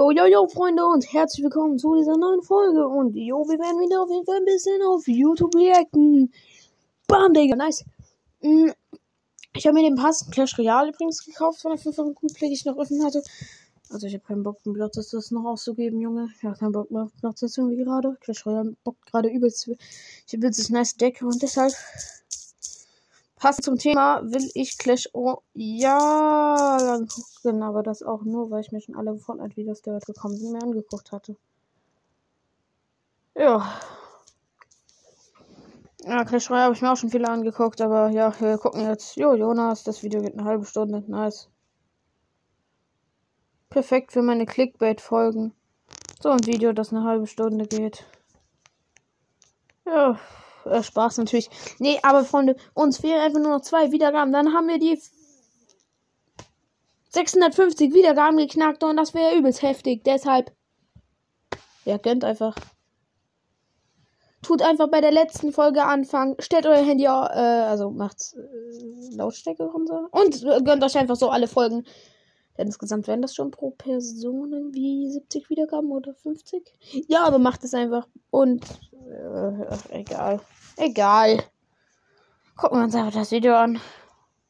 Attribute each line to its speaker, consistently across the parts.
Speaker 1: Jo, jo, jo, Freunde und herzlich willkommen zu dieser neuen Folge. Und jo, wir werden wieder auf jeden Fall ein bisschen auf YouTube reacten. Bam, Digga, nice. Mm, Ich habe mir den Pass Clash Royale übrigens gekauft von der 5 Play, die ich noch offen hatte. Also ich habe keinen Bock, den Platz das noch auszugeben, Junge. Ich habe keinen Bock mehr auf Platz irgendwie gerade. Clash Royale bockt gerade übelst. Ich habe das nice Deck und deshalb Passend zum Thema will ich Clash Royale angucken, aber das auch nur, weil ich mir schon alle Fortnite-Videos, die heute gekommen sind, mir angeguckt hatte. Ja. Ja, Clash Royale habe ich mir auch schon viele angeguckt, aber ja, wir gucken jetzt. Jo, Jonas, das Video geht eine halbe Stunde. Nice. Perfekt für meine Clickbait-Folgen. So ein Video, das eine halbe Stunde geht. Ja äh, Spaß natürlich. Nee, aber Freunde, uns fehlen einfach nur noch zwei Wiedergaben. Dann haben wir die 650 Wiedergaben geknackt und das wäre übelst heftig. Deshalb, ja, gönnt einfach. Tut einfach bei der letzten Folge anfangen. Stellt euer Handy, äh, also macht's äh, Lautstärke runter. Und äh, gönnt euch einfach so alle Folgen. Insgesamt werden das schon pro Person irgendwie 70 Wiedergaben oder 50. Ja, aber macht es einfach. Und äh, egal. Egal. Gucken wir uns einfach das Video an.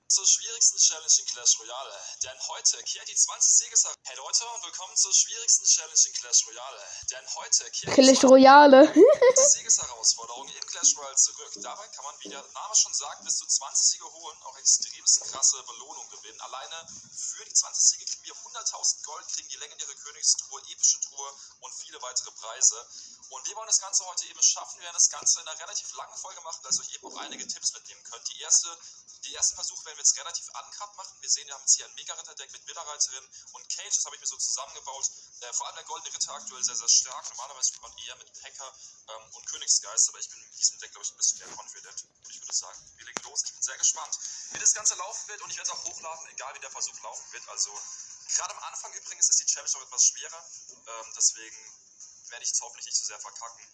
Speaker 2: Zur schwierigsten Challenge in Clash Royale. Denn heute kehrt die 20 Siegesserie. Hey Leute und willkommen zur schwierigsten Challenge in Clash Royale. Denn heute kehrt
Speaker 1: Clash Royale.
Speaker 2: die Siegesherausforderung in Clash Royale zurück. Dabei kann man, wie der Name schon sagt, bis zu 20 Siege holen, auch extremst krasse Belohnung gewinnen. Alleine für die 20 Siege kriegen wir 100.000 Gold, kriegen die legendäre Königstruhe, epische Truhe und viele weitere Preise. Und wir wollen das Ganze heute eben schaffen. Wir werden das Ganze in einer relativ langen Folge machen, dass ihr euch eben auch einige Tipps mitnehmen könnt. Die erste, die ersten Versuche werden wir jetzt relativ uncut machen. Wir sehen, wir haben jetzt hier ein Mega-Ritter-Deck mit Widderreiterin und Cage. Das habe ich mir so zusammengebaut. Äh, vor allem der Goldene Ritter aktuell sehr, sehr stark. Normalerweise spielt man eher mit Packer ähm, und Königsgeist, aber ich bin mit diesem Deck, glaube ich, ein bisschen mehr confident. Und ich würde sagen, wir legen los. Ich bin sehr gespannt, wie das Ganze laufen wird und ich werde es auch hochladen, egal wie der Versuch laufen wird. Also, gerade am Anfang übrigens ist die Challenge noch etwas schwerer. Ähm, deswegen werde ich es hoffentlich nicht zu so sehr verkacken.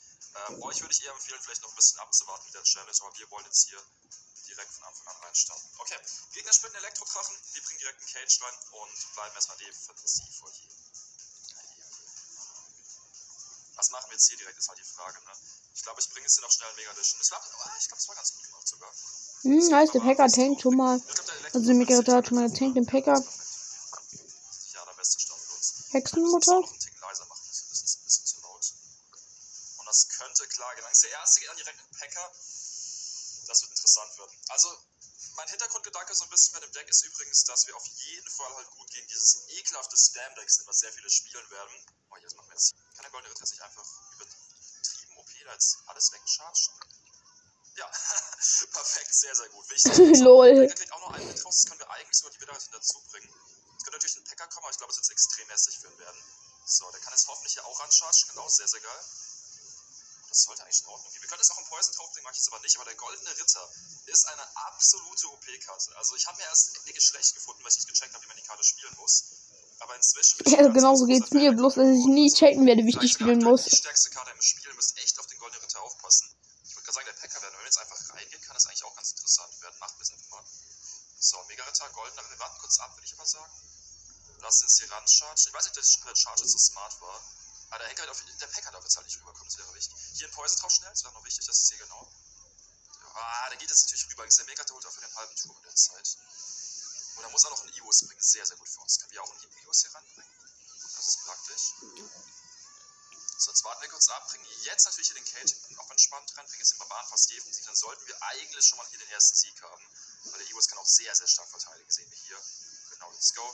Speaker 2: Ähm, euch würde ich eher empfehlen, vielleicht noch ein bisschen abzuwarten mit der Challenge, aber wir wollen jetzt hier direkt von Anfang an reinstarten. Okay, Gegner spielt einen Elektrodrachen, wir bringen direkt einen Cage rein und bleiben erstmal defensiv vor hier. Was machen wir jetzt hier direkt, ist halt die Frage, ne? Ich glaube, ich bringe jetzt hier noch schnell Mega Edition. Ich glaube, ich glaub, das war ganz gut gemacht sogar.
Speaker 1: Hm, nice, der Packer tankt schon mal. Also der Mega hat schon mal tankt den Packer.
Speaker 2: Ja, der beste uns.
Speaker 1: Hexenmutter.
Speaker 2: Noch einen Ticken leiser machen, das ist ein bisschen zu laut. Und das könnte klar gelangen. Der erste geht dann direkt mit Packer. Das wird interessant werden. Also, mein Hintergrundgedanke so ein bisschen bei dem Deck ist übrigens, dass wir auf jeden Fall halt gut gegen dieses ekelhafte Spam-Deck sind, was sehr viele spielen werden. Oh, jetzt machen wir jetzt. Kann der Goldene Ritter nicht einfach übertrieben OP da jetzt alles wegchargen? Ja, perfekt, sehr, sehr gut. Wichtig.
Speaker 1: Lol.
Speaker 2: Der kriegt auch noch einen mit raus, das können wir eigentlich sogar die Widderheit dazu bringen. Es könnte natürlich ein Packer kommen, aber ich glaube, es wird extrem hässlich für ihn werden. So, der kann jetzt hoffentlich hier auch ranchargen, genau, sehr, sehr geil. Das sollte eigentlich in Ordnung gehen. Wir können jetzt auch einen Poison draufbringen, mache ich jetzt aber nicht. Aber der Goldene Ritter ist eine absolute OP-Karte. Also ich habe mir erst wirklich schlecht gefunden, weil ich nicht gecheckt habe, wie man die Karte spielen muss. Aber inzwischen...
Speaker 1: Ja, genauso
Speaker 2: großer
Speaker 1: geht's mir, bloß dass ich nie checken werde, wie ich die spielen muss.
Speaker 2: Die stärkste Karte im Spiel, müsst echt auf den Goldenen Ritter aufpassen. Ich würde gerade sagen, der Packer werden, wenn wir jetzt einfach reingehen, kann das eigentlich auch ganz interessant werden. Machen wir es einfach mal. So, Mega Ritter, Goldener, wir warten kurz ab, würde ich aber sagen. Lass uns hier ranchargen. Ich weiß nicht, ob der Charge so smart war. Aber der, Henker halt auf, der Packer darf jetzt halt nicht rüberkommen, das wäre wichtig. Hier ein Poison drauf schnell, das wäre noch wichtig, das ist hier genau. Ah, der geht jetzt natürlich rüber. Der Mega holt auch für den halben Turm in der Zeit. Und er muss auch noch einen Ios bringen, sehr, sehr gut für uns. Können wir auch einen Ios hier ranbringen? Das ist praktisch. So, jetzt warten wir kurz ab, bringen jetzt natürlich hier den Cage auch entspannt rein, bringen jetzt den Barbaren fast defensiv, dann sollten wir eigentlich schon mal hier den ersten Sieg haben. Weil der Ios kann auch sehr, sehr stark verteidigen, sehen wir hier. Genau, let's go.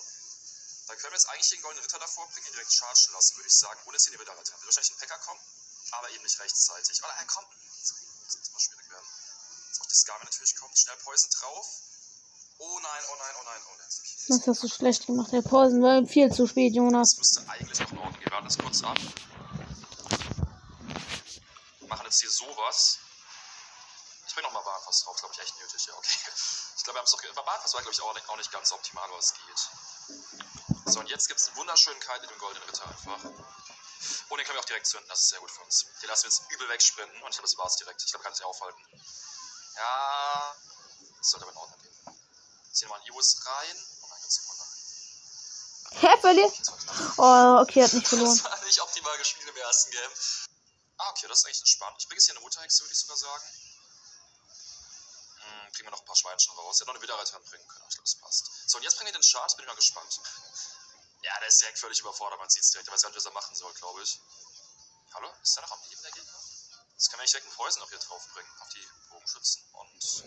Speaker 2: Dann können wir jetzt eigentlich den Goldenen Ritter davor bringen, ihn direkt chargen lassen, würde ich sagen, ohne den Widderreiter. Wird wahrscheinlich ein Packer kommen, aber eben nicht rechtzeitig. Oder er kommt. Das wird immer schwierig werden. Jetzt auch die Skame natürlich kommt. Schnell Poison drauf. Oh nein, oh nein, oh nein, oh nein.
Speaker 1: Das hast du schlecht gemacht, der Poison war viel zu spät, Jonas.
Speaker 2: Das müsste eigentlich noch in Ordnung gehen. Wir warten jetzt kurz ab. Machen jetzt hier sowas. Ich bring noch mal Barfass drauf, glaube ich echt nötig. Ja, okay. Ich glaube, wir haben es doch. Barfass war, glaube ich, auch nicht, auch nicht ganz optimal, es geht. So, und jetzt gibt es einen wunderschönen Kite mit dem Goldenen Ritter einfach. Und den können wir auch direkt zünden, das ist sehr gut für uns. Den lassen wir jetzt übel wegsprinten und ich glaube, das war's direkt. Ich glaube, kann es nicht aufhalten. Ja, das sollte aber in Ordnung gehen. Ziehen wir mal einen Ius rein. Oh nein, ganz Sekunde.
Speaker 1: Hä, verliert? Oh, okay, hat nicht verloren.
Speaker 2: Das war nicht optimal gespielt im ersten Game. Ah, okay, das ist eigentlich entspannt. Ich bringe jetzt hier eine Mutterhexe, würde ich sogar sagen. Hm, kriegen wir noch ein paar Schweinchen raus. Ja, noch eine Widerreiterin bringen können. Ich glaube, das passt. So, und jetzt bringen wir den Chart. Bin ich mal gespannt. Ja, der ist direkt völlig überfordert. Man sieht es direkt. Er weiß gar nicht, was er machen soll, glaube ich. Hallo? Ist der noch am Leben, der Gegner? Das kann man nicht direkt einen Poison noch hier drauf bringen. Auf die Bogenschützen. Und.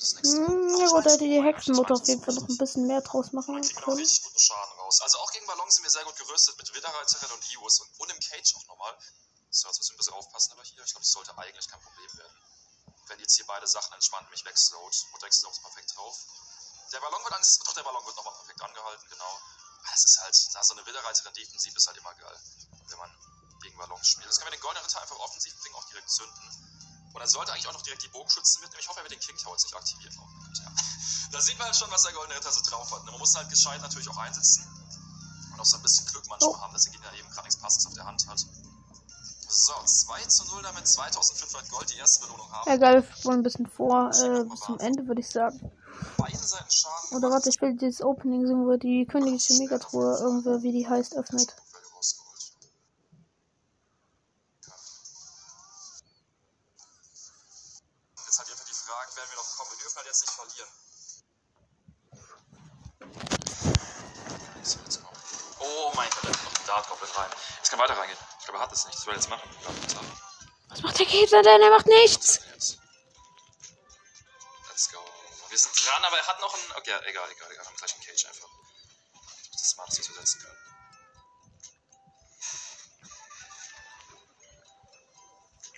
Speaker 2: Das nichts.
Speaker 1: Hm, ja gut, da hätte die Hexenmutter auf jeden Fall noch ein bisschen mehr draus machen können.
Speaker 2: richtig guten Schaden raus. Also auch gegen Ballon sind wir sehr gut gerüstet mit Widerreiterin und Ius und, und im Cage auch nochmal. So, jetzt müssen wir ein bisschen aufpassen aber hier. Ich glaube, das sollte eigentlich kein Problem werden. Wenn jetzt hier beide Sachen entspannt mich wegslowt. Mutter ist perfekt drauf. Der Ballon wird Angst. Doch, der Ballon wird nochmal perfekt angehalten, genau. Es ist halt, na, so eine Widerreiterin defensiv ist halt immer geil, wenn man gegen Ballons spielt. Das können wir den Goldenen Ritter einfach offensiv bringen, auch direkt zünden. Und er sollte eigentlich auch noch direkt die Bogenschützen mitnehmen. Ich hoffe, er wird den King Tower jetzt nicht aktivieren. Oh Gott, ja. Da sieht man halt schon, was der Goldene Ritter so drauf hat. ne? Man muss halt gescheit natürlich auch einsetzen. Und auch so ein bisschen Glück manchmal
Speaker 1: Oh.
Speaker 2: haben, dass der Gegner eben gerade nichts Passendes auf der Hand hat. So, 2 zu 0 damit 2500 Gold, die erste Belohnung haben.
Speaker 1: Egal, wir wollen ein bisschen vor, äh, bis zum Ende, würde ich sagen. Oder warte, ich will dieses Opening sehen, wo die königliche Megatruhe, irgendwer, wie die heißt, öffnet.
Speaker 2: Jetzt halt einfach die Frage, werden wir noch kommen? Wir dürfen halt jetzt nicht verlieren. Oh mein Gott, da ein Dart Goblin rein. Jetzt kann weiter reingehen. Ich glaube, er hat es nicht. Das will er jetzt machen.
Speaker 1: Was macht der Gegner denn? Er macht nichts!
Speaker 2: Einen. Okay, egal, egal, egal. Haben gleich einen Cage einfach. Das ist smart, was wir setzen können.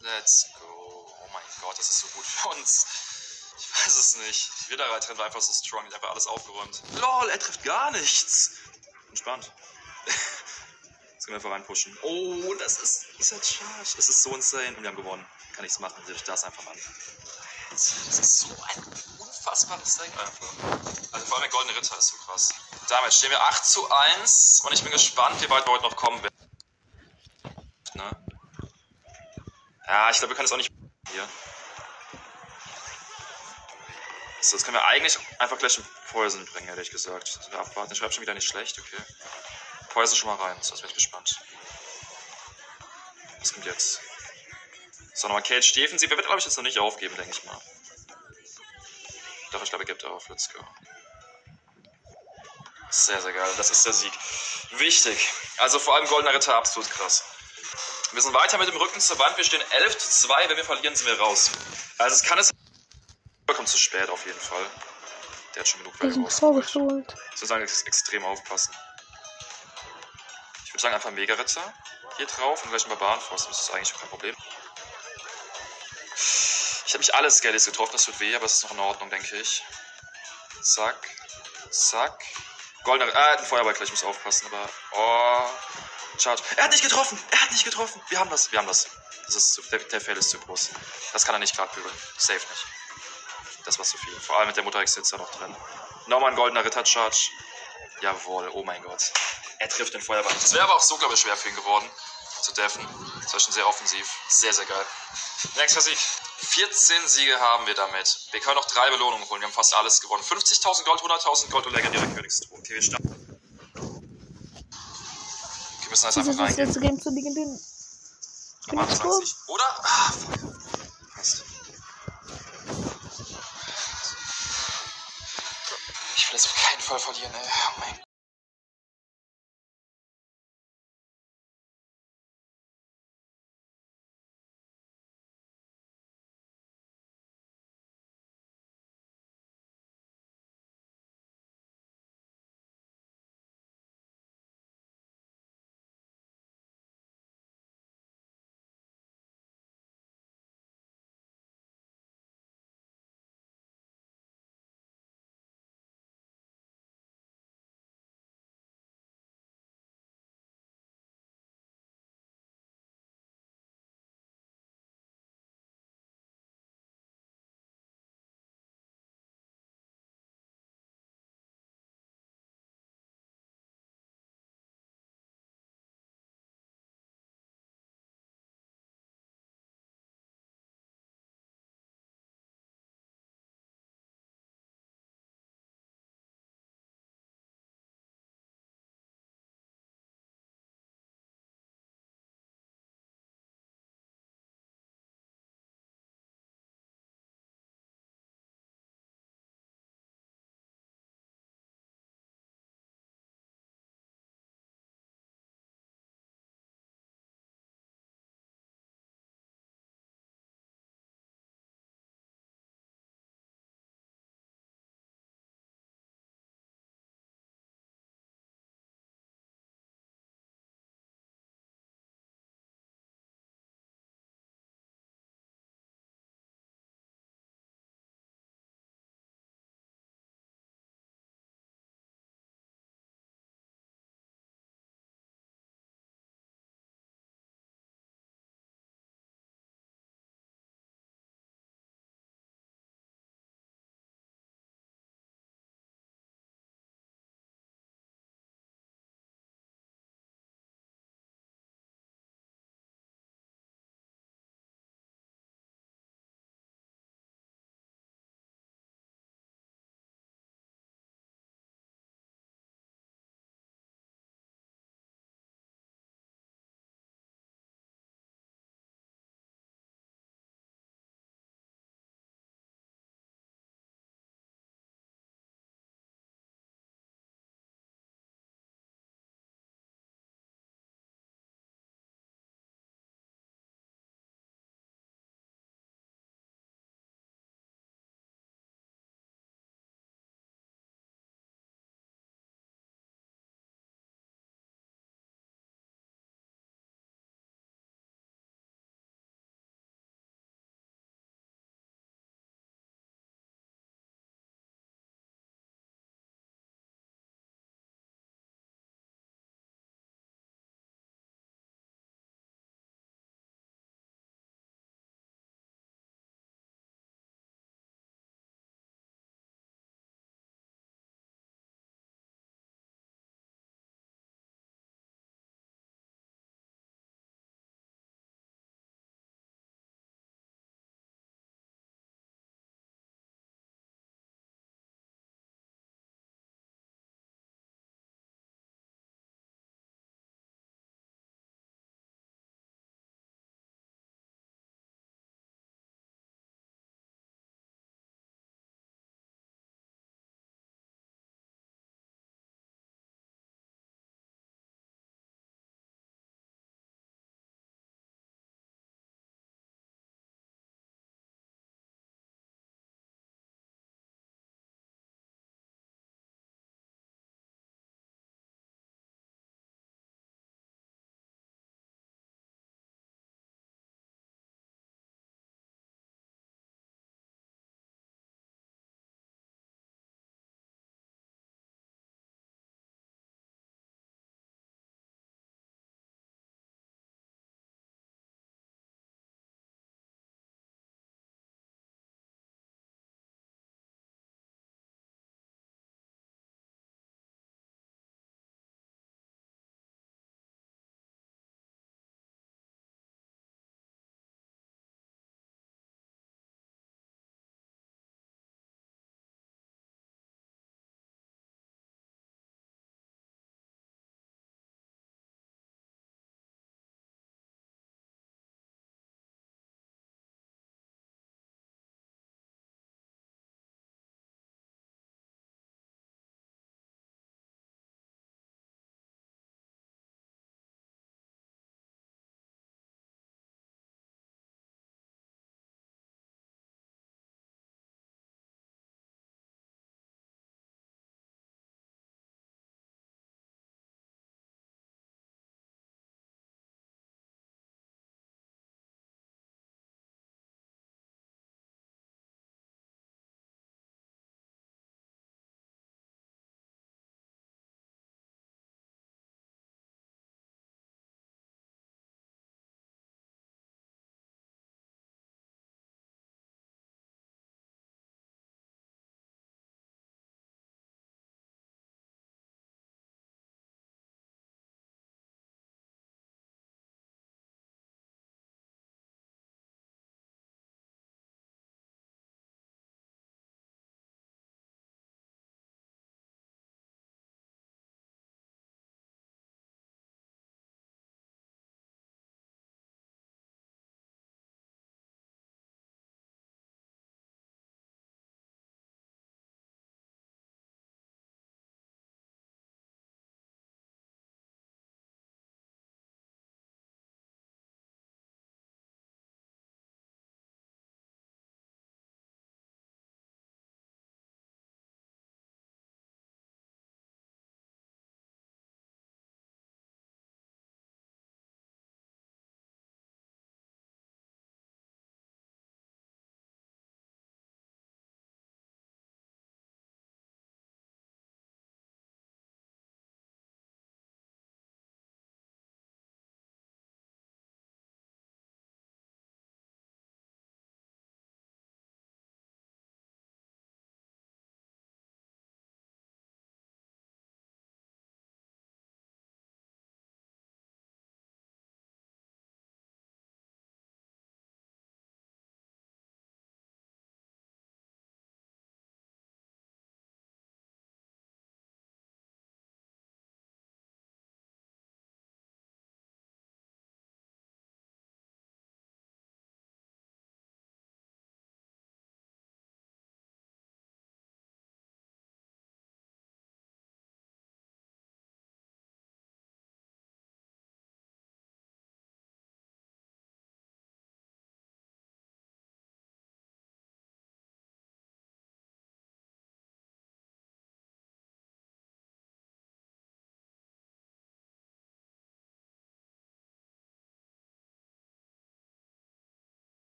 Speaker 2: Let's go. Oh mein Gott, das ist so gut für uns. Ich weiß es nicht. Die Widerreiterin war einfach so strong, hat einfach alles aufgeräumt. LOL, er trifft gar nichts. Entspannt. Jetzt können wir einfach reinpushen. Oh, das ist dieser Charge. Das ist so insane. Und wir haben gewonnen. Kann nichts machen. Seht euch das einfach an. Das ist so ein unfassbares Ding einfach. Also vor allem der Goldene Ritter ist so krass. Damit stehen wir 8 zu 1 und ich bin gespannt, wie weit wir heute noch kommen werden. Ne? Ja, ich glaube, wir können es auch nicht hier. So, jetzt können wir eigentlich einfach gleich einen Poison bringen, ehrlich gesagt. So, wir abwarten. Ich schreibe schon wieder nicht schlecht, okay. Poison schon mal rein, so, jetzt bin ich gespannt. Was kommt jetzt? So, nochmal Cage defensiv. Er wird, glaube ich, jetzt noch nicht aufgeben, denke ich mal. Doch, ich glaube, er gibt auf. Let's go. Sehr, sehr geil. Das ist der Sieg. Wichtig. Also vor allem Goldener Ritter, absolut krass. Wir sind weiter mit dem Rücken zur Wand. Wir stehen 11 zu 2. Wenn wir verlieren, sind wir raus. Also es kann es... Kommt zu spät auf jeden Fall. Der hat schon genug
Speaker 1: sind
Speaker 2: rausgeholt. Ich würde sagen, ex extrem aufpassen. Ich würde sagen, einfach Mega-Ritter hier drauf und gleich einen Barbarenforst. Das ist eigentlich kein Problem. Ich habe mich alle Skellies getroffen, das tut weh, aber es ist noch in Ordnung, denke ich. Zack, zack. Goldener, ah, ein Feuerball gleich, ich muss aufpassen, aber, oh, Charge. Er hat nicht getroffen, er hat nicht getroffen. Wir haben das, wir haben das. Das ist zu, der, der Fail ist zu groß. Das kann er nicht gerade bügeln. Safe nicht. Das war zu viel. Vor allem mit der Mutter sitzt da noch drin. Nochmal ein goldener Ritter-Charge. Jawohl, oh mein Gott. Er trifft den Feuerball. Das wäre aber auch so, glaube ich, schwer für ihn geworden. Zu deffen. Das war schon sehr offensiv. Sehr, sehr geil. Nächster Sieg. 14 Siege haben wir damit. Wir können noch drei Belohnungen holen. Wir haben fast alles gewonnen. 50.000 Gold, 100.000 Gold und legendäre Königstruhe. Okay, wir starten. Okay, wir müssen jetzt einfach
Speaker 1: ist das
Speaker 2: reingehen.
Speaker 1: letzte Game zu legendären.
Speaker 2: Am Anfang
Speaker 1: Königstruhe.
Speaker 2: nicht. Oder? Ah, fuck. Passt. Ich will das auf keinen Fall verlieren, ey. Oh mein